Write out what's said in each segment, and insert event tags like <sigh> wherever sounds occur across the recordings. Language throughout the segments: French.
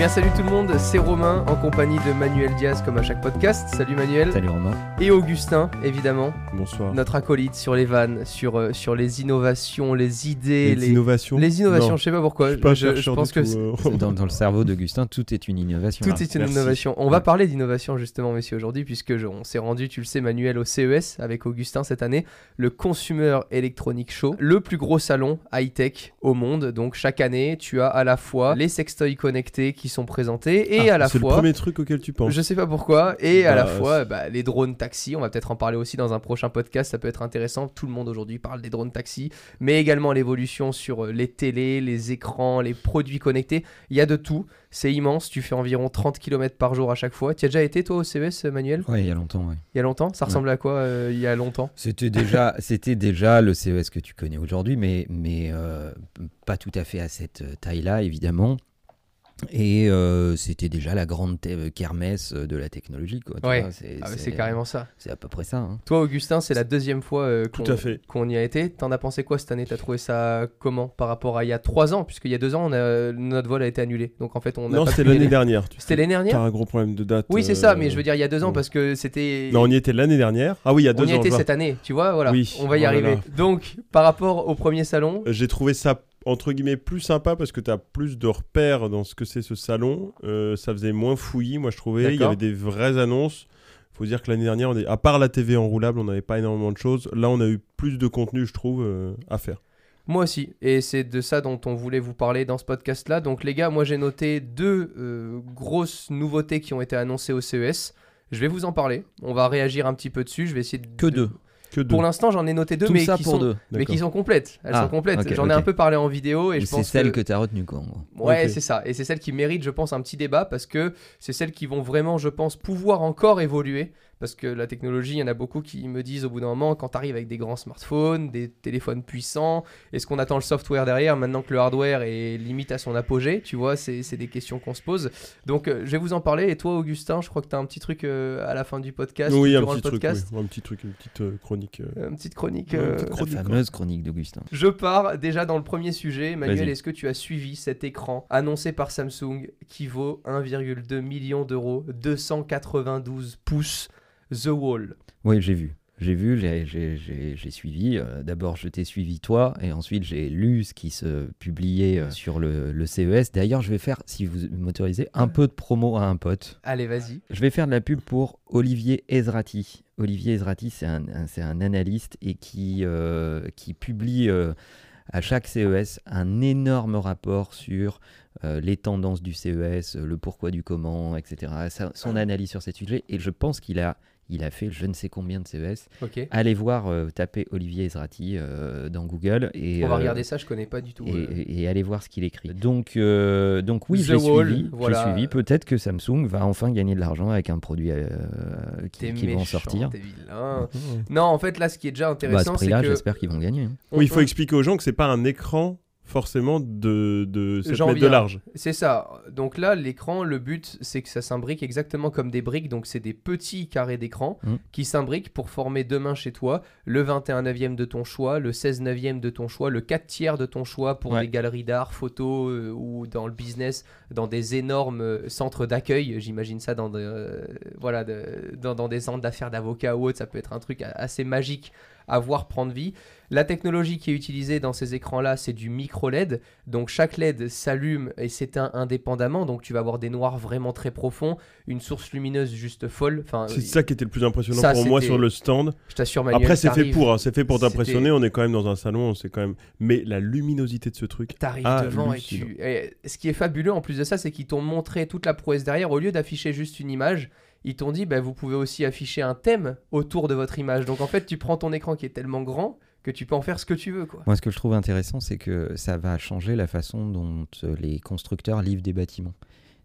bien salut tout le monde, c'est Romain en compagnie de Manuel Diaz comme à chaque podcast. Salut Manuel. Salut Romain. Et Augustin évidemment. Bonsoir. Notre acolyte sur les vannes, sur, euh, sur les innovations, les idées. Les, innovations Les innovations, Non. je sais pas pourquoi. Je suis pas je, je chercheur pense que euh, Dans, dans le cerveau d'Augustin, tout est une innovation. tout là. est une Merci. innovation. On va parler d'innovation justement, messieurs, aujourd'hui, puisque je- on s'est rendu, tu le sais, Manuel, au CES avec Augustin cette année, le Consumer Electronic Show, le plus gros salon high-tech au monde. Donc chaque année, tu as à la fois les sextoys connectés qui sont présentés et Ah, à la C'est le fois. premier truc auquel tu penses. Je sais pas pourquoi. Et à la Bah, fois, bah, les drones taxis. On va peut-être en parler aussi dans un prochain podcast. Ça peut être intéressant. Tout le monde aujourd'hui parle des drones taxis. Mais également l'évolution sur euh, les télés, les écrans, les produits connectés. Il y a de tout. C'est immense. Tu fais environ 30 km par jour à chaque fois. Tu as déjà été, toi, au CES, Manuel? Ouais, il y a longtemps, ouais. Il y a longtemps? Ça ressemble à quoi euh, il y a longtemps? C'était déjà, <laughs> c'était déjà le CES que tu connais aujourd'hui, mais, mais euh, pas tout à fait à cette taille-là, évidemment. Et euh, c'était déjà la grande te- kermesse de la technologie, quoi. tu Ouais. c'est, Ah, c'est- carrément ça. C'est à peu près ça. hein. Toi, Augustin, c'est la deuxième fois euh, qu'on Tout à fait. qu'on y a été. T'en as pensé quoi cette année? T'as trouvé ça comment par rapport à il y a 3 ans? Puisqu'il y a 2 ans, on a- notre vol a été annulé. Donc en fait, on a Non, c'était l'année dernière. tu C'était l'année dernière? T'as un gros problème de date. Oui, c'est euh, ça, mais je veux dire il y a deux ans parce que c'était. Non, on y était l'année dernière. Ah oui, il y a deux on y ans. était cette année, tu vois, voilà. Oui, on va y oh arriver. Donc, par rapport au premier salon, Euh, J'ai trouvé ça entre guillemets plus sympa parce que tu as plus de repères dans ce que c'est ce salon. Euh, ça faisait moins fouillis, moi je trouvais. Il y avait des vraies annonces. faut dire que l'année dernière, on est... à part la TV enroulable, on n'avait pas énormément de choses. Là, on a eu plus de contenu, je trouve, euh, à faire. moi aussi, et c'est de ça dont on voulait vous parler dans ce podcast-là. Donc, les gars, moi j'ai noté deux euh, grosses nouveautés qui ont été annoncées au CES. Je vais vous en parler. On va réagir un petit peu dessus. Je vais essayer de. Que deux. Que deux. Pour l'instant, j'en ai noté deux, Tout mais ça qui pour sont. deux. Mais D'accord. qui sont complètes. Elles Ah, sont complètes. ok, J'en ai un peu parlé en vidéo et je c'est pense celle que... que tu as retenue, quoi, en gros. Ouais, c'est ça. Et c'est celles qui méritent, je pense, un petit débat parce que c'est celles qui vont vraiment, je pense, pouvoir encore évoluer. Parce que la technologie, il y en a beaucoup qui me disent au bout d'un moment, quand tu arrives avec des grands smartphones, des téléphones puissants, est-ce qu'on attend le software derrière maintenant que le hardware est limite à son apogée Tu vois, c'est c'est des questions qu'on se pose. Donc, euh, je vais vous en parler. Et toi, Augustin, je crois que tu as un petit truc euh, à la fin du podcast. oui, un petit le truc, podcast. oui. un petit truc, une petite euh, chronique. euh. Une petite chronique. Une petite Chronique, quoi. fameuse chronique d'Augustin. Je pars déjà dans le premier sujet. Manuel, est-ce que tu as suivi cet écran annoncé par Samsung qui vaut 1,2 million d'euros, 292 pouces, The Wall Oui, j'ai vu. J'ai vu, j'ai- suivi. Euh, D'abord, je t'ai suivi toi, et ensuite, j'ai lu ce qui se publiait euh, sur le, le CES. D'ailleurs, je vais faire, si vous m'autorisez, un peu de promo à un pote. Allez, vas-y. Je vais faire de la pub pour Olivier Ezrati. Olivier Ezrati, c'est un, un- un analyste et qui, euh, qui publie euh, à chaque CES un énorme rapport sur euh, les tendances du CES, le pourquoi du comment, etc. Sa- son analyse sur ces sujets. Et je pense qu'il a, il a fait je ne sais combien de CES. Allez voir, euh, tapez Olivier Ezrati euh, dans Google. Et, On va euh, regarder ça, je connais pas du tout. et, euh. et- et allez voir ce qu'il écrit. Donc, euh, donc oui, j'ai suivi. voilà. suivi. Peut-être que Samsung va enfin gagner de l'argent avec un produit euh, qui, va en sortir. vilain. <laughs> Non, en fait, là, ce qui est déjà Bah, ce intéressant, c'est prix-là, que. j'espère qu'ils vont gagner. hein. Oui, il faut expliquer aux gens que c'est pas un écran forcément de, de 7 J'en mètres de viens. large. C'est ça. Donc là, l'écran, le but, c'est que ça s'imbrique exactement comme des briques. Donc c'est des petits carrés d'écran Mm. qui s'imbriquent pour former demain chez toi le 21 neuvième de ton choix, le 16 neuvième de ton choix, le 4 tiers de ton choix pour Ouais. des galeries d'art, photos euh, ou dans le business, dans des énormes euh, centres d'accueil. J'imagine ça dans, de- euh, voilà, de- dans, dans des centres d'affaires d'avocats ou autre. Ça peut être un truc assez magique à voir prendre vie. La technologie qui est utilisée dans ces écrans-là, c'est du micro LED. Donc chaque LED s'allume et s'éteint indépendamment. Donc tu vas avoir des noirs vraiment très profonds, une source lumineuse juste folle. Enfin, C'est ça qui était le plus impressionnant Ça, pour moi sur le stand. je t'assure, Manuel. Après, c'est fait pour, hein, c'est fait pour t'impressionner. On est quand même dans un salon, c'est quand même. Mais la luminosité de ce truc. T'arrives devant et tu. et ce qui est fabuleux en plus de ça, c'est qu'ils t'ont montré toute la prouesse derrière. Au lieu d'afficher juste une image, ils t'ont dit bah, vous pouvez aussi afficher un thème autour de votre image. Donc en fait, tu prends ton écran qui est tellement grand que tu peux en faire ce que tu veux. Moi, ce que je trouve intéressant, c'est que ça va changer la façon dont euh, les constructeurs livrent des bâtiments.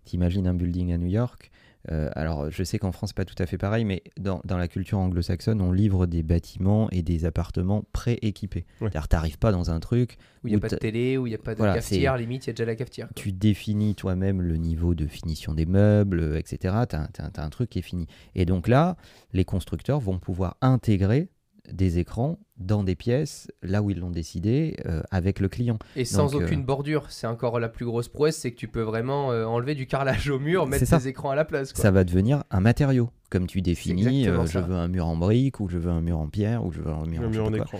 T'imagines un building à New York. Euh, alors, je sais qu'en France, c'est pas tout à fait pareil, mais dans, dans la culture anglo-saxonne, on livre des bâtiments et des appartements pré-équipés. Ouais. C'est-à-dire, t'arrives pas dans un truc, Où il n'y a pas de t'as- télé, où il n'y a pas de Voilà, cafetière, limite, il y a déjà la cafetière. quoi. tu définis toi-même le niveau de finition des meubles, euh, etc. Tu as, un truc qui est fini. Et donc là, les constructeurs vont pouvoir intégrer des écrans dans des pièces, là où ils l'ont décidé, euh, avec le client. Et sans Donc, euh, aucune bordure, c'est encore la plus grosse prouesse, c'est que tu peux vraiment euh, enlever du carrelage au mur, mettre tes écrans à la place. Quoi. Ça va devenir un matériau, comme tu définis, euh, je veux un mur en brique, ou je veux un mur en pierre, ou je veux un mur, Un mur en écran.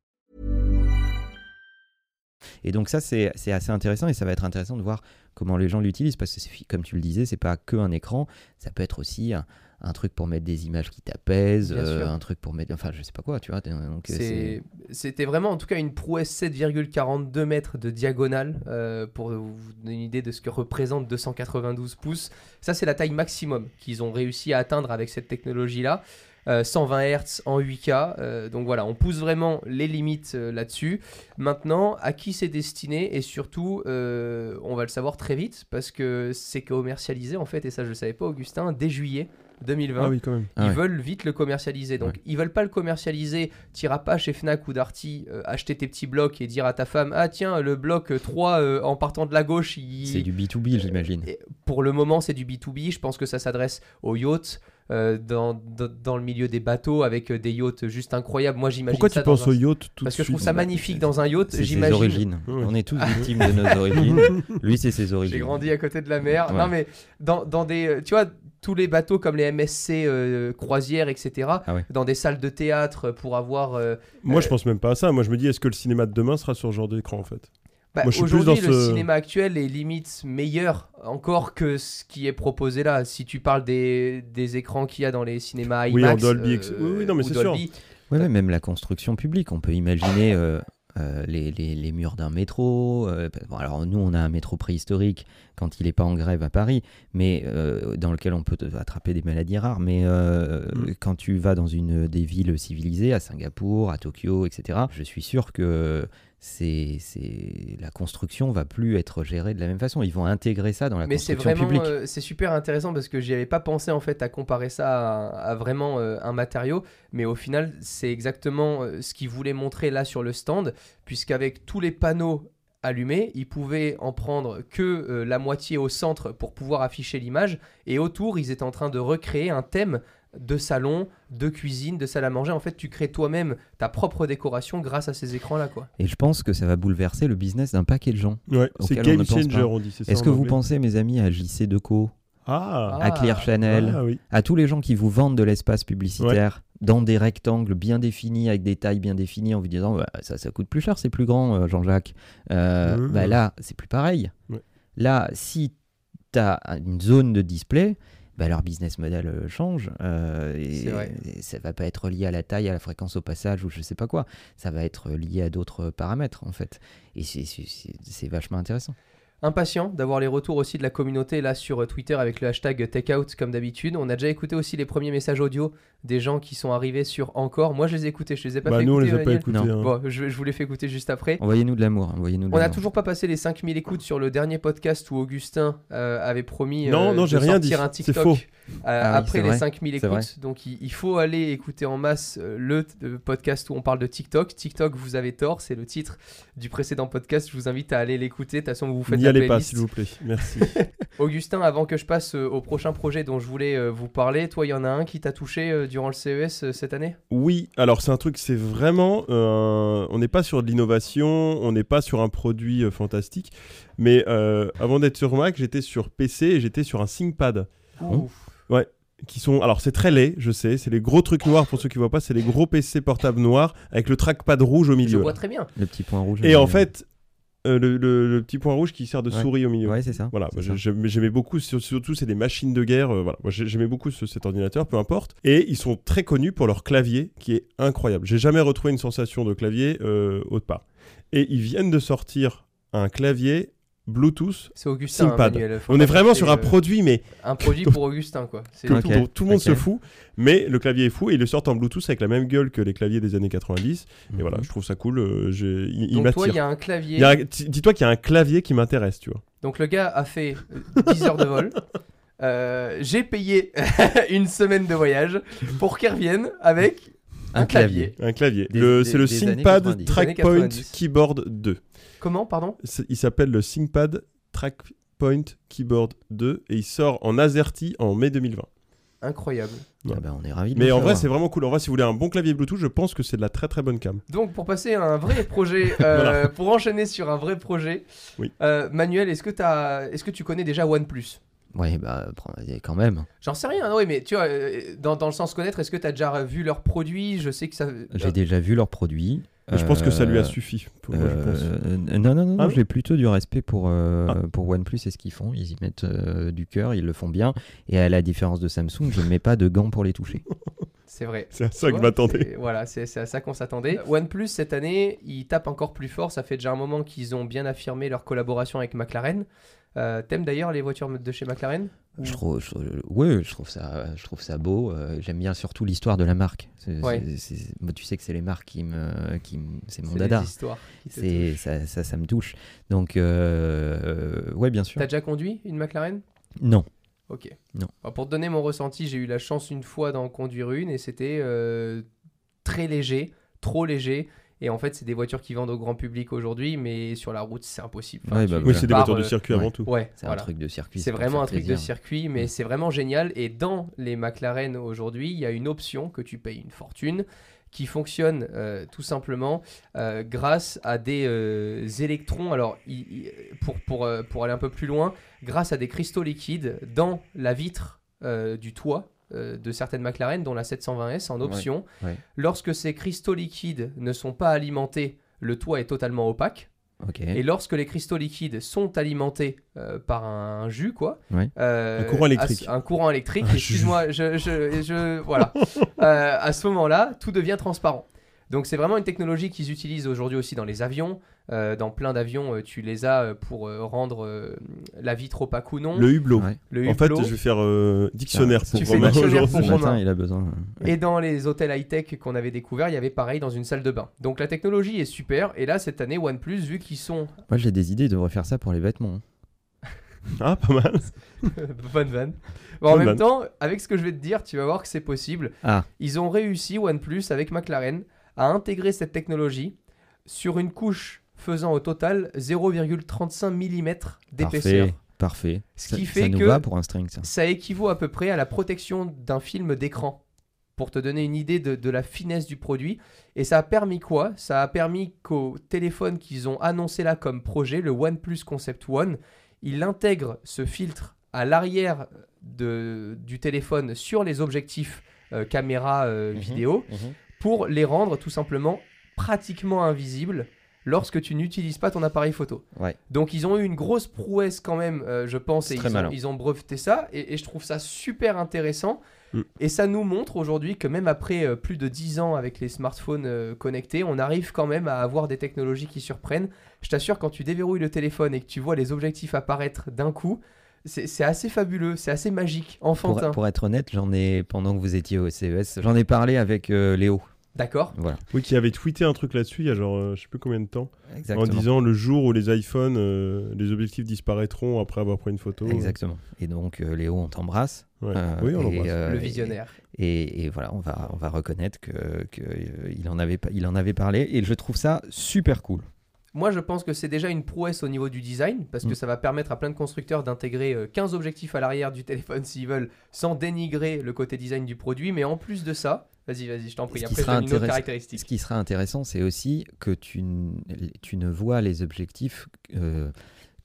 Et donc ça, c'est assez intéressant et ça va être intéressant de voir comment les gens l'utilisent parce que, comme tu le disais, c'est pas que un écran, ça peut être aussi un, un truc pour mettre des images qui t'apaisent, euh, un truc pour mettre, enfin, je sais pas quoi, tu vois. Euh, C'était vraiment en tout cas une prouesse 7,42 mètres de diagonale euh, pour vous donner une idée de ce que représente 292 pouces. Ça c'est la taille maximum qu'ils ont réussi à atteindre avec cette technologie-là. Euh, 120 Hz en 8K. euh, donc voilà, on pousse vraiment les limites euh, là-dessus. Maintenant, à qui c'est destiné? Et surtout, euh, on va le savoir très vite parce que c'est commercialisé en fait, et ça je ne savais pas, Augustin, dès juillet 2020. Ah oui, quand même. Ah Ils ouais. veulent vite le commercialiser. Donc, ils veulent pas le commercialiser. T'iras pas chez Fnac ou Darty euh, acheter tes petits blocs et dire à ta femme Ah, tiens, le bloc 3 euh, en partant de la gauche, il... c'est du B2B, j'imagine. Et Pour le moment, c'est du B2B. Je pense que ça s'adresse aux yachts. Euh, dans, dans, dans le milieu des bateaux avec euh, des yachts juste incroyables. Moi, j'imagine Pourquoi ça tu penses dans au un- yacht tout Parce que je trouve ça magnifique dans un yacht. C'est ses J'imagine. origines. On est tous victimes de nos origines. <laughs> Lui, c'est ses origines. J'ai grandi à côté de la mer. Ouais. Non, mais dans, dans des. euh, Tu vois, tous les bateaux comme les MSC euh, croisières, etc., Ah ouais. dans des salles de théâtre pour avoir. euh, Moi, je pense même pas à ça. Moi, je me dis, est-ce que le cinéma de demain sera sur ce genre d'écran en fait? Bah, Moi, je suis plus Aujourd'hui, dans le ce- cinéma actuel est limite meilleur encore que ce qui est proposé là. Si tu parles des, des écrans qu'il y a dans les cinémas IMAX. Oui, en Dolby, euh, oui, oui, non, mais ou c'est sûr. Dolby, Ouais, ouais, même la construction publique. On peut imaginer euh, euh, les, les- les murs d'un métro. euh, bon, alors, nous, on a un métro préhistorique quand il n'est pas en grève à Paris, mais euh, dans lequel on peut attraper des maladies rares. Mais euh, Mm. quand tu vas dans une des villes civilisées, à Singapour, à Tokyo, etc., je suis sûr que c'est, c'est- la construction va plus être gérée de la même façon. Ils vont intégrer ça dans la Mais c'est construction vraiment, publique. euh, c'est super intéressant parce que j'y avais pas pensé en fait à comparer ça à, à vraiment euh, un matériau, mais au final c'est exactement euh, ce qu'ils voulaient montrer là sur le stand, puisqu'avec tous les panneaux allumés, ils pouvaient en prendre que euh, la moitié au centre pour pouvoir afficher l'image, et autour ils étaient en train de recréer un thème de salon, de cuisine, de salle à manger. En fait, tu crées toi-même ta propre décoration grâce à ces écrans-là, quoi. Et je pense que ça va bouleverser le business d'un paquet de gens. Ouais, c'est game ne pense changer, pas. on dit. c'est ça Est-ce que vous pensez, mes amis, à JC Deco, Ah, à Clear Channel, Ah, oui. à tous les gens qui vous vendent de l'espace publicitaire dans des rectangles bien définis, avec des tailles bien définies, en vous disant Bah, ça, ça coûte plus cher, c'est plus grand, euh, Jean-Jacques. Euh, bah, là, c'est plus pareil. Ouais. Là, si tu as une zone de display, bah, leur business model euh, change. euh, et, vrai. et ça va pas être lié à la taille, à la fréquence au passage ou je sais pas quoi. Ça va être lié à d'autres paramètres, en fait. Et c'est vachement intéressant. Impatient d'avoir les retours aussi de la communauté là sur euh, Twitter avec le hashtag takeout comme d'habitude. On a déjà écouté aussi les premiers messages audio des gens qui sont arrivés sur Encore. Moi je les ai écoutés, je les ai pas Bah, fait nous, on écouter. les a pas écoutés. Hein. Bon, je, je vous les fais écouter juste après. Envoyez-nous de l'amour. Envoyez-nous de On n'a toujours pas passé les 5000 écoutes sur le dernier podcast où Augustin euh, avait promis euh, non, de rien sortir dit. un C'est TikTok faux. euh, Ah après les vrai. 5000 C'est vrai. écoutes. Donc il, il faut aller écouter en masse le podcast où on parle de TikTok. TikTok, vous avez tort, c'est le titre du précédent podcast. Je vous invite à aller l'écouter. De toute façon, vous vous faites Allez pas, s'il vous plaît. Merci. <laughs> Augustin, avant que je passe euh, au prochain projet dont je voulais euh, vous parler, toi, il y en a un qui t'a touché euh, durant le CES euh, cette année? Oui, alors c'est un truc, c'est vraiment. euh, on n'est pas sur de l'innovation, on n'est pas sur un produit euh, fantastique. Mais euh, avant d'être sur Mac, j'étais sur PC et j'étais sur un ThinkPad. Oh. Ouf. Qui sont, alors c'est très laid, je sais, c'est les gros trucs noirs pour ceux qui voient pas, c'est les gros PC portables noirs avec le trackpad rouge au Je milieu. vois là. très bien. Le petit point rouge. Et en fait, euh, le, le- le petit point rouge qui sert de Ouais. souris au milieu. Ouais, c'est ça. Voilà, j'aimais beaucoup, sur- surtout c'est des machines de guerre, euh, voilà. J'aimais beaucoup ce- cet ordinateur, peu importe. Et ils sont très connus pour leur clavier qui est incroyable. J'ai jamais retrouvé une sensation de clavier euh, autre part. Et ils viennent de sortir un clavier Bluetooth. C'est Augustin. hein. Manuel, On est vraiment sur un euh, produit, mais Un produit pour Augustin, quoi. C'est tout, Ok, tout- tout le monde se fout. Mais le clavier est fou et ils le sortent en Bluetooth avec la même gueule que les claviers des années 90. Et Mhm. voilà, je trouve ça cool. euh, il il Donc toi, il m'attire. y a un Il clavier. y a un- ti- Dis-toi qu'il y a un clavier qui m'intéresse, tu vois. Donc le gars a fait euh, 10 heures de vol. Euh, J'ai payé <laughs> une semaine de voyage pour qu'il revienne avec un, Un clavier. clavier. Un clavier. Des- Le- des- C'est le ThinkPad 90. Des années Trackpoint 90. Keyboard 2. Comment, pardon Il s'appelle le ThinkPad Trackpoint Keyboard 2 et il sort en AZERTY en mai 2020. Incroyable. Ah bah, on est ravis de Mais en vrai, savoir. c'est vraiment cool. En vrai, si vous voulez un bon clavier Bluetooth, je pense que c'est de la très très bonne cam. Donc pour passer à un vrai <laughs> projet, euh, pour enchaîner sur un vrai projet, Oui. euh, Manuel, est-ce que, tu connais déjà OnePlus? Ouais, bah, quand même. J'en sais rien, oui, mais tu vois, euh, dans, dans le sens connaître, est-ce que tu as déjà vu leurs produits? Je sais que ça. J'ai déjà vu leurs produits. Je pense que ça lui a Euh, suffi. pour moi, je pense. Euh, non, non, non, Ah j'ai plutôt du respect pour, euh, Ah. pour OnePlus et ce qu'ils font. Ils y mettent euh, du cœur, ils le font bien. Et à la différence de Samsung, je ne mets pas de gants pour les toucher. <laughs> C'est vrai. C'est à Tu ça que je m'attendais. Voilà, c'est c'est à ça qu'on s'attendait. OnePlus, cette année, ils tapent encore plus fort. Ça fait déjà un moment qu'ils ont bien affirmé leur collaboration avec McLaren. Euh, T'aimes d'ailleurs les voitures de chez McLaren Ou- Je trouve, je, ouais, je trouve ça, je trouve ça beau. euh, J'aime bien surtout l'histoire de la marque. Ouais. moi, tu sais que c'est les marques qui me, qui me- c'est mon dada. C'est ça, ça, ça me touche. Donc, euh, ouais, bien sûr. T'as déjà conduit une McLaren? Non. Ok. Non. Alors, pour te donner mon ressenti, j'ai eu la chance une fois d'en conduire une et c'était euh, très léger, trop léger. Et en fait, c'est des voitures qui vendent au grand public aujourd'hui, mais sur la route, c'est impossible. Ouais, bah, Oui, c'est des voitures de euh, circuit ouais. avant tout. Ouais, C'est voilà. un truc de circuit. C'est pour vraiment un truc de circuit, mais Mm. c'est vraiment génial. Et dans les McLaren aujourd'hui, il y a une option que tu payes une fortune qui fonctionne euh, tout simplement euh, grâce à des euh, électrons. Alors, pour, pour, euh, pour aller un peu plus loin, grâce à des cristaux liquides dans la vitre euh, du toit euh, de certaines McLaren, dont la 720S en option. ouais. Lorsque ces cristaux liquides ne sont pas alimentés, le toit est totalement opaque. Et lorsque les cristaux liquides sont alimentés euh, par un jus, quoi, Ouais. euh, Un courant électrique. un courant électrique. Excuse-moi, je, je, je- voilà. <laughs> Euh, à ce moment-là, tout devient transparent. Donc c'est vraiment une technologie qu'ils utilisent aujourd'hui aussi dans les avions. Euh, dans plein d'avions, euh, tu les as euh, pour euh, rendre euh, la vitre opaque ou non. Le hublot. Ouais. Le En fait, hublot. je vais faire euh, dictionnaire pour Tu fais Romain dictionnaire aujourd'hui. pour Romain. il a besoin. Et dans les hôtels high-tech qu'on avait découvert, il y avait pareil dans une salle de bain. Donc la technologie est super. Et là, cette année, OnePlus, vu qu'ils sont. Moi, j'ai des idées, ils devraient faire ça pour les vêtements. hein. Ah, pas mal. <laughs> Bonne vanne. Bon, en Bonne même vanne. temps, avec ce que je vais te dire, tu vas voir que c'est possible. Ah, Ils ont réussi, OnePlus, avec McLaren, à intégrer cette technologie sur une couche faisant au total 0,35 mm d'épaisseur. parfait. Parfait. Ce Ça- qui ça fait nous que- va pour un string, ça. Ça équivaut à peu près à la protection d'un film d'écran. Pour te donner une idée de, de la finesse du produit. Et ça a permis quoi? Ça a permis qu'au téléphone qu'ils ont annoncé là comme projet, le OnePlus Concept One, il intègre ce filtre à l'arrière du téléphone sur les objectifs euh, caméra euh, Mhm. vidéo pour les rendre tout simplement pratiquement invisibles lorsque tu n'utilises pas ton appareil photo. Ouais. Donc ils ont eu une grosse prouesse quand même, euh, je pense, et très ils ont, ils ont breveté ça, et, et je trouve ça super intéressant. Mm. Et ça nous montre aujourd'hui que même après euh, plus de 10 ans avec les smartphones euh, connectés, on arrive quand même à avoir des technologies qui surprennent. Je t'assure, quand tu déverrouilles le téléphone et que tu vois les objectifs apparaître d'un coup, c'est assez fabuleux, c'est assez magique, enfantin. Pour, pour être honnête, j'en ai, pendant que vous étiez au CES, j'en ai parlé avec Léo. D'accord Voilà, Oui, qui avait tweeté un truc là-dessus il y a genre, euh, je sais plus combien de temps, exactement. en disant le jour où les iPhones, euh, les objectifs disparaîtront après avoir pris une photo. Exactement. Et donc, euh, Léo, on t'embrasse. Ouais. Euh, oui, on et, l'embrasse. euh, Le visionnaire. Et, et voilà, on va, on va reconnaître que, que, euh, il, en avait, pas- il en avait parlé. Et je trouve ça super cool. Moi, je pense que c'est déjà une prouesse au niveau du design, parce que Mm. ça va permettre à plein de constructeurs d'intégrer euh, 15 objectifs à l'arrière du <laughs> téléphone s'ils veulent, sans dénigrer le côté design du produit. Mais en plus de ça, vas-y, vas-y, je t'en prie. Ce Après, sera une autre caractéristique. Ce qui sera intéressant, c'est aussi que tu, ne vois les objectifs euh,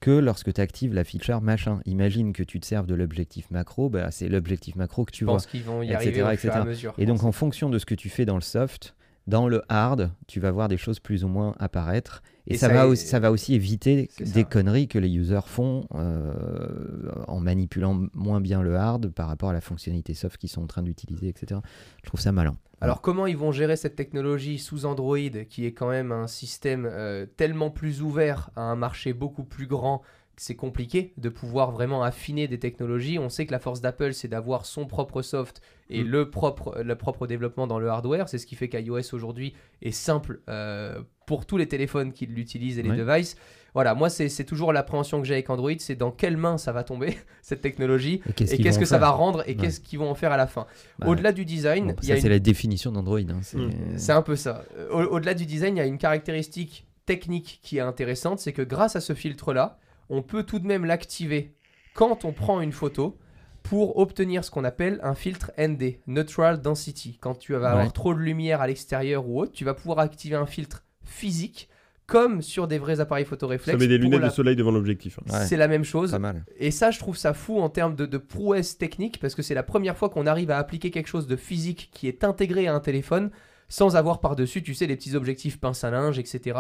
que lorsque tu actives la feature machin. Imagine que tu te serves de l'objectif macro, bah, c'est l'objectif macro que tu Je vois. pense qu'ils vont y etc., arriver au fur et etc. à mesure. Et donc en fonction de ce que tu fais dans le soft, dans le hard, tu vas voir des choses plus ou moins apparaître. Et, Et ça, ça va est- aussi, ça va aussi éviter des ça. conneries que les users font euh, en manipulant moins bien le hard par rapport à la fonctionnalité soft qu'ils sont en train d'utiliser, etc. Je trouve ça malin. Alors comment ils vont gérer cette technologie sous Android, qui est quand même un système euh, tellement plus ouvert à un marché beaucoup plus grand c'est compliqué de pouvoir vraiment affiner des technologies. On sait que la force d'Apple, c'est d'avoir son propre soft et Mm. le, propre, le propre développement dans le hardware. C'est ce qui fait qu'iOS aujourd'hui est simple euh, pour tous les téléphones qui l'utilisent et les Ouais. devices. Voilà, moi, c'est toujours l'appréhension que j'ai avec Android, c'est dans quelles mains ça va tomber, <laughs> cette technologie, Et qu'est-ce que ça va rendre, et Ouais. qu'est-ce qu'ils vont en faire à la fin. Bah, Au-delà du design, bon, ça, c'est une la définition d'Android. hein, c'est- Mm. c'est un peu ça. Au- Au-delà du design, il y a une caractéristique technique qui est intéressante, c'est que grâce à ce filtre-là, on peut tout de même l'activer quand on prend une photo pour obtenir ce qu'on appelle un filtre ND, Neutral Density. Quand tu vas avoir trop de lumière à l'extérieur ou autre, tu vas pouvoir activer un filtre physique comme sur des vrais appareils photoréflexes. Ça met des lunettes la- de soleil devant l'objectif. hein. Ouais. C'est la même chose. Pas mal. Et ça, je trouve ça fou en termes de, de prouesse technique, parce que c'est la première fois qu'on arrive à appliquer quelque chose de physique qui est intégré à un téléphone, sans avoir par-dessus, tu sais, les petits objectifs pince à linge, etc.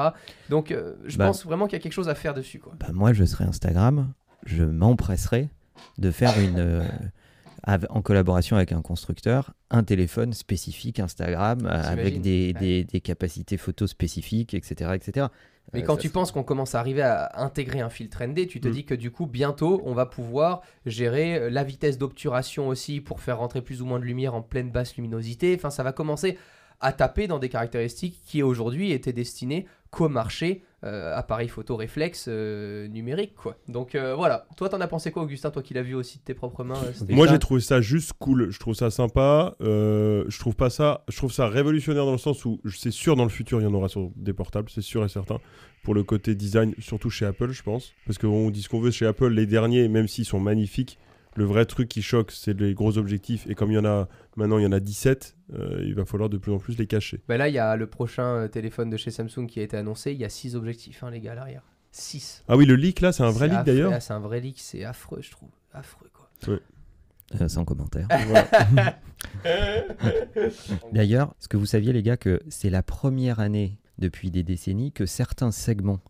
Donc, euh, je Bah. pense vraiment qu'il y a quelque chose à faire dessus. Quoi. Bah, moi, je serais Instagram, je m'empresserais de faire une, euh, en collaboration avec un constructeur, un téléphone spécifique Instagram euh, avec des, Ouais. des- des capacités photos spécifiques, etc. etc. Mais Euh, quand tu penses qu'on commence à arriver à intégrer un filtre ND, tu te Mm. dis que du coup, bientôt, on va pouvoir gérer la vitesse d'obturation aussi pour faire rentrer plus ou moins de lumière en pleine basse luminosité. Enfin, ça va commencer à taper dans des caractéristiques qui aujourd'hui étaient destinées qu'au marché euh, appareil photo réflexe euh, numérique. Quoi. Donc euh, voilà, toi t'en as pensé quoi Augustin, toi qui l'as vu aussi de tes propres mains euh, Moi j'ai trouvé ça juste cool, je trouve ça sympa, je trouve pas ça, je trouve ça révolutionnaire dans le sens où c'est sûr dans le futur il y en aura sur des portables, c'est sûr et certain. Pour le côté design, surtout chez Apple je pense, parce qu'on dit ce qu'on veut chez Apple, les derniers même s'ils sont magnifiques, le vrai truc qui choque c'est les gros objectifs et comme il y en a maintenant il y en a 17, euh, il va falloir de plus en plus les cacher. Bah là, il y a le prochain euh, téléphone de chez Samsung qui a été annoncé, il y a 6 objectifs, hein, les gars, à l'arrière. 6. Ah oui le leak là c'est un vrai leak d'ailleurs C'est un vrai leak, c'est affreux, je trouve. Affreux, quoi. Euh, sans commentaire. <laughs> <laughs> D'ailleurs, est-ce que vous saviez, les gars, que c'est la première année depuis des décennies que certains segments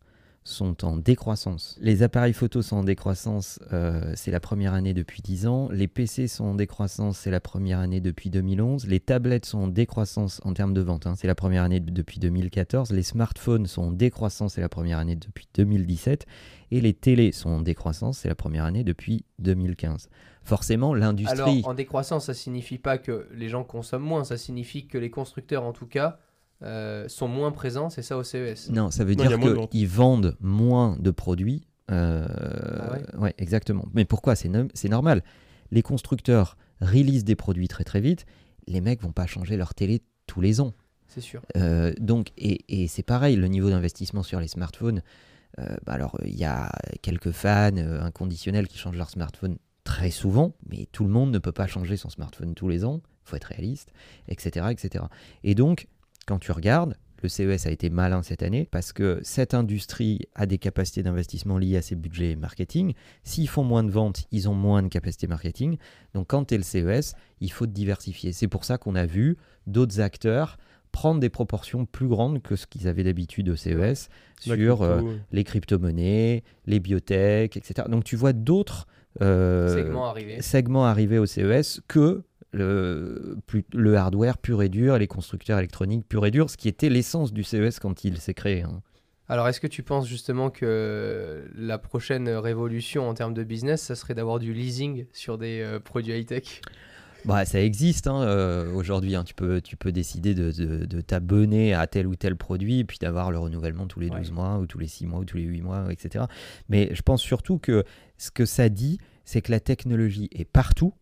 sont en décroissance. Les appareils photo sont en décroissance, euh, c'est la première année depuis 10 ans. Les PC sont en décroissance, c'est la première année depuis 2011. Les tablettes sont en décroissance en termes de vente, hein, c'est la première année de- depuis 2014. Les smartphones sont en décroissance, c'est la première année depuis 2017. Et les télés sont en décroissance, c'est la première année depuis 2015. Forcément, Alors, l'industrie... en décroissance, ça signifie pas que les gens consomment moins, ça signifie que les constructeurs, en tout cas, euh, sont moins présents, c'est ça au CES. Non, ça veut Non, dire qu'ils vendent moins de produits. euh, Ah ouais? exactement. Mais pourquoi? C'est no- c'est normal. Les constructeurs release des produits très très vite. Les mecs vont pas changer leur télé tous les ans. C'est sûr. Euh, donc, et, et c'est pareil, le niveau d'investissement sur les smartphones. euh, bah alors, il y a quelques fans euh, inconditionnels qui changent leur smartphone très souvent, mais tout le monde ne peut pas changer son smartphone tous les ans. Il faut être réaliste, etc., etc. Et donc, quand tu regardes, le CES a été malin cette année parce que cette industrie a des capacités d'investissement liées à ses budgets marketing. S'ils font moins de ventes, ils ont moins de capacités marketing. Donc quand tu es le CES, il faut te diversifier. C'est pour ça qu'on a vu d'autres acteurs prendre des proportions plus grandes que ce qu'ils avaient d'habitude au CES sur crypto, euh, ouais. les crypto-monnaies, les biotech, etc. Donc tu vois d'autres euh, Segment arrivé. segments arriver au CES que le, plus- le hardware pur et dur, les constructeurs électroniques pur et dur, ce qui était l'essence du CES quand il s'est créé. hein. Alors, est-ce que tu penses justement que la prochaine révolution en termes de business, ça serait d'avoir du leasing sur des euh, produits high-tech? Bah, ça existe hein, euh, aujourd'hui. hein. Tu, peux, tu peux décider de, de- de t'abonner à tel ou tel produit et puis d'avoir le renouvellement tous les 12 Ouais. mois ou tous les 6 mois ou tous les 8 mois, etc. Mais je pense surtout que ce que ça dit, c'est que la technologie est partout.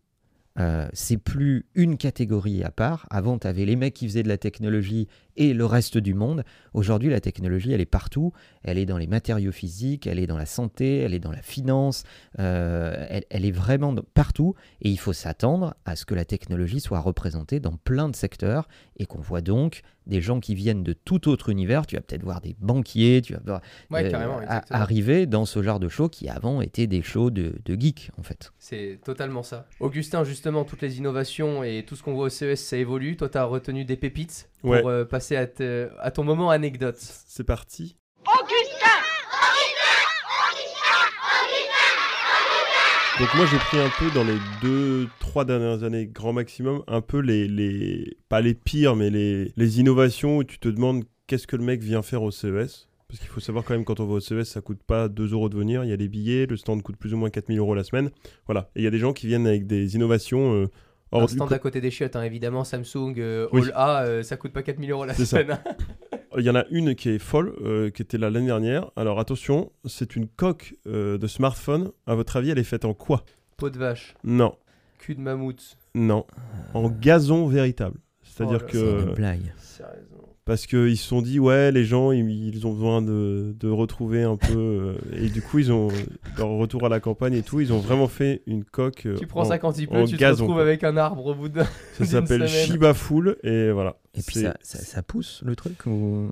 Euh, c'est plus une catégorie à part. Avant, tu avais les mecs qui faisaient de la technologie et le reste du monde. Aujourd'hui, la technologie, elle est partout. Elle est dans les matériaux physiques, elle est dans la santé, elle est dans la finance. euh, elle, elle est vraiment partout. Et il faut s'attendre à ce que la technologie soit représentée dans plein de secteurs et qu'on voit donc des gens qui viennent de tout autre univers. Tu vas peut-être voir des banquiers, tu vas voir Ouais, euh, arriver dans ce genre de shows qui avant étaient des shows de, de geeks en fait. C'est totalement ça. Augustin, justement, toutes les innovations et tout ce qu'on voit au CES, ça évolue. Toi, tu as retenu des pépites pour Ouais. euh, passer à, te- à ton moment anecdote. C'est parti. Donc moi j'ai pris un peu dans les deux, trois dernières années, grand maximum, un peu les, les pas les pires, mais les, les innovations où tu te demandes qu'est-ce que le mec vient faire au CES. Parce qu'il faut savoir quand même, quand on va au CES, ça coûte pas 2 euros de venir. Il y a les billets, le stand coûte plus ou moins 4000 euros la semaine. Voilà. Et il y a des gens qui viennent avec des innovations. euh, hors Un stand à côté des chiottes, hein, évidemment, Samsung, euh, Oui. All A, euh, ça coûte pas 4000 euros la C'est ça. semaine. Il y en a une qui est folle, euh, qui était là l'année dernière. Alors attention, c'est une coque euh, de smartphone. À votre avis, elle est faite en quoi? Peau de vache, Non, cul de mammouth. non. En gazon véritable. C'est-à-dire Oh là C'est que. une blague. Sérieusement. Parce qu'ils se sont dit, ouais, les gens, ils, ils ont besoin de, de retrouver un peu. euh, et du coup, ils ont. Leur retour à la campagne et tout, ils ont vraiment fait une coque. euh, Tu prends en- ça quand il pleut, tu te retrouves quoi. avec un arbre au bout de. Ça s'appelle. Shiba Full et voilà. Et puis ça, ça, ça pousse le truc ou...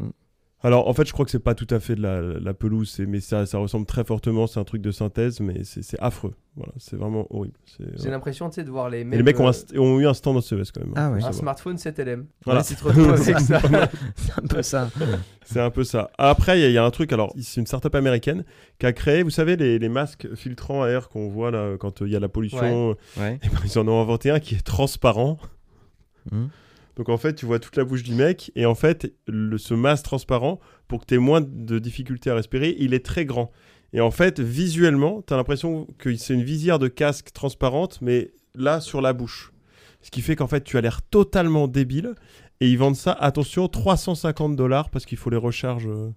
Alors en fait, je crois que c'est pas tout à fait de la, la pelouse, mais ça, ça ressemble très fortement. C'est un truc de synthèse, mais c'est c'est affreux. Voilà, c'est vraiment horrible. C'est- J'ai ouais. l'impression, tu sais, de voir les Et mêmes. les mecs ont, un euh, ont eu un stand au CES quand même. Ah ouais. un savoir. smartphone 7LM. Voilà. <laughs> <laughs> C'est un peu ça. C'est un peu ça. Après, il y, a- il y a un truc. Alors, c'est une startup américaine qui a créé, vous savez, les, les masques filtrants à air qu'on voit là quand euh, il y a la pollution. Ouais. Ben, <laughs> ils en ont inventé un qui est transparent. Hmm. Donc en fait, tu vois toute la bouche du mec et en fait, le, ce masque transparent, pour que tu aies moins de difficultés à respirer, il est très grand. Et en fait, visuellement, tu as l'impression que c'est une visière de casque transparente, mais là, sur la bouche. Ce qui fait qu'en fait, tu as l'air totalement débile. Et ils vendent ça, attention, 350 dollars parce qu'il faut les recharges euh,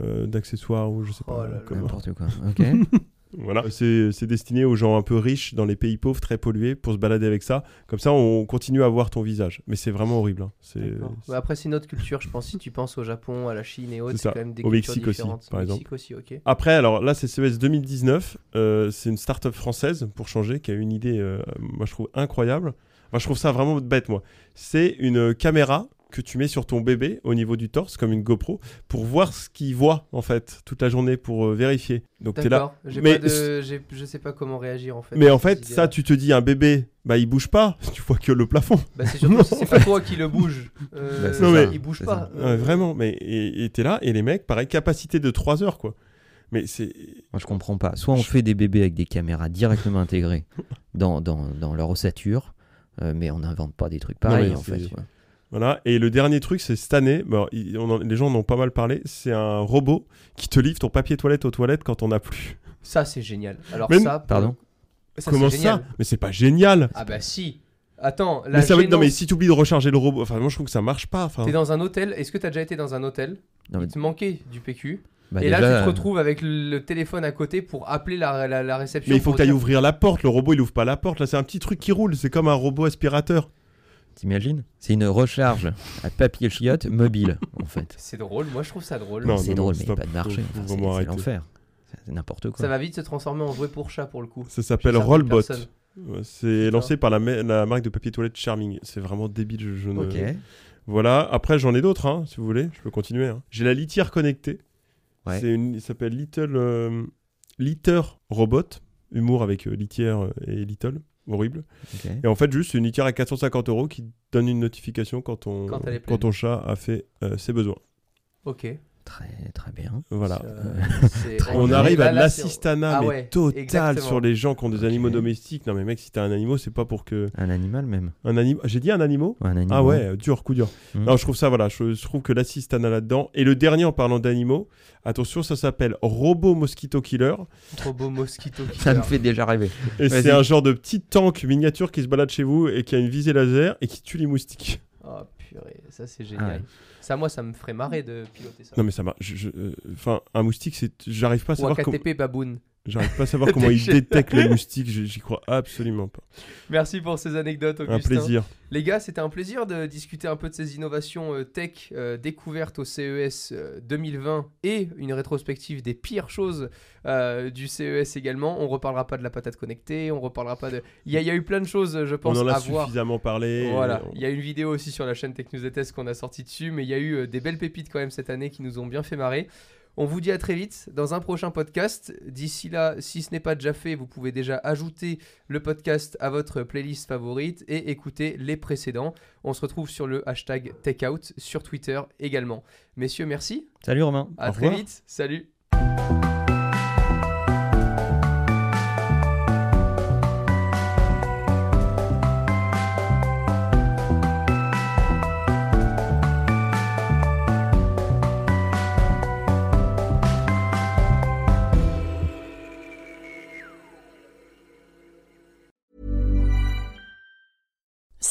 euh, d'accessoires ou je sais pas Oh là. N'importe quoi. Ok. <laughs> Voilà. C'est c'est destiné aux gens un peu riches dans les pays pauvres, très pollués, pour se balader avec ça. Comme ça, on continue à voir ton visage. Mais c'est vraiment horrible. hein. C'est. Ouais, après, c'est une autre culture, je pense. Si tu penses au Japon, à la Chine et autres, C'est quand même des Au cultures Mexique aussi, différentes. par Au exemple. Mexique aussi, ok. Après, alors là, c'est CES 2019. euh, c'est une start-up française, pour changer, qui a une idée, euh, moi, je trouve incroyable. Enfin, je trouve ça vraiment bête, moi. C'est une caméra que tu mets sur ton bébé au niveau du torse, comme une GoPro, pour voir ce qu'il voit, en fait, toute la journée, pour euh, vérifier. Donc, t'es là. D'accord. J'ai Mais pas de... j'ai- Je sais pas comment réagir en fait. Mais en fait, ça, tu te dis, un bébé, bah, il bouge pas. <laughs> Tu vois que le plafond. Bah, c'est surtout si c'est pas <laughs> toi qui le bouge. Euh, Bah. Il bouge pas. Euh, vraiment. Mais, et t'es là, et les mecs, pareil, capacité de 3 heures, quoi. Mais c'est. Moi, je comprends pas. Soit on fait des bébés avec des caméras directement intégrées dans, dans, dans leur ossature, euh, mais on n'invente pas des trucs pareils, en fait. Voilà. Et le dernier truc, c'est cette année, bon, il- on en- les gens en ont pas mal parlé, c'est un robot qui te livre ton papier toilette aux toilettes quand on n'a plus. Ça, c'est génial. Alors, Mais- ça. Pardon ça, Comment c'est ça génial. Mais c'est pas génial Ah, bah si. Attends, la mais ça veut- Non, mais si tu oublies de recharger le robot, enfin, moi je trouve que ça marche pas. Enfin, T'es dans un hôtel. Est-ce que t'as déjà été dans un hôtel Non, mais- Il te manquait du PQ. Bah, et là, tu te retrouves avec le téléphone à côté pour appeler la, la, la réception. mais il faut que tu ailles ouvrir la porte. Le robot, il ouvre pas la porte. Là, c'est un petit truc qui roule. C'est comme un robot aspirateur. T'imagines C'est une recharge à papier chiotte mobile, en fait. <laughs> C'est drôle. Moi, je trouve ça drôle. Non, c'est non, drôle, non, mais il n'y a stop. pas de marché. Enfin, c'est l'enfer. C'est n'importe quoi. Ça va vite se transformer en jouet pour chat pour le coup. Ça s'appelle Rollbot. Ouais, C'est lancé par la, ma- la marque de papier toilette Charming. C'est vraiment débile. Je, je ne- Ok. Voilà. Après, j'en ai d'autres, hein, si vous voulez. Je peux continuer. hein. J'ai la litière connectée. Ouais. C'est une, il s'appelle Little euh, Litter Robot. Humour avec euh, litière euh, et Little. Horrible. Et en fait, juste une litière à 450 euros qui donne une notification quand, on, quand ton chat a fait euh, ses besoins. Ok. Très, très bien. Voilà. Euh, <laughs> On arrive à l'assistanat Ah ouais, total exactement. sur les gens qui ont des animaux domestiques. Non mais mec, si t'as un animal, c'est pas pour que Un animal même. un animal. J'ai dit un animal? Un animal. Ah ouais, dur, coup dur. Mhm. Non, je trouve ça, voilà, je, je trouve que l'assistanat là-dedans. Et le dernier en parlant d'animaux, attention, ça s'appelle Robot Mosquito Killer. Robot mosquito <laughs> Ça me killer. fait déjà rêver. Et c'est un genre de petit tank miniature qui se balade chez vous et qui a une visée laser et qui tue les moustiques. Oh purée, ça c'est génial. Ah ouais. Ça, moi, ça me ferait marrer de piloter ça. Non mais ça m'a. je- je- euh, Enfin, un moustique, c'est. J'arrive pas à Ou un savoir comment. KTP baboon. J'arrive pas à savoir <laughs> comment il Déchet. détecte les moustiques. J'y crois absolument pas. Merci pour ces anecdotes, Augustin. Un plaisir. Les gars, c'était un plaisir de discuter un peu de ces innovations euh, tech euh, découvertes au CES euh, 2020 et une rétrospective des pires choses euh, du CES également. On reparlera pas de la patate connectée, on reparlera pas de. Il y, a- il y a eu plein de choses, je On pense, en a à voir. suffisamment parlé. Voilà, on- il y a une vidéo aussi sur la chaîne Tech News et Test qu'on a sorti dessus, mais il y a eu euh, des belles pépites quand même cette année qui nous ont bien fait marrer. On vous dit à très vite dans un prochain podcast. D'ici là, si ce n'est pas déjà fait, vous pouvez déjà ajouter le podcast à votre playlist favorite et écouter les précédents. On se retrouve sur le hashtag TechOut sur Twitter également. Messieurs, merci. Salut Romain. À Au très revoir. vite. Salut.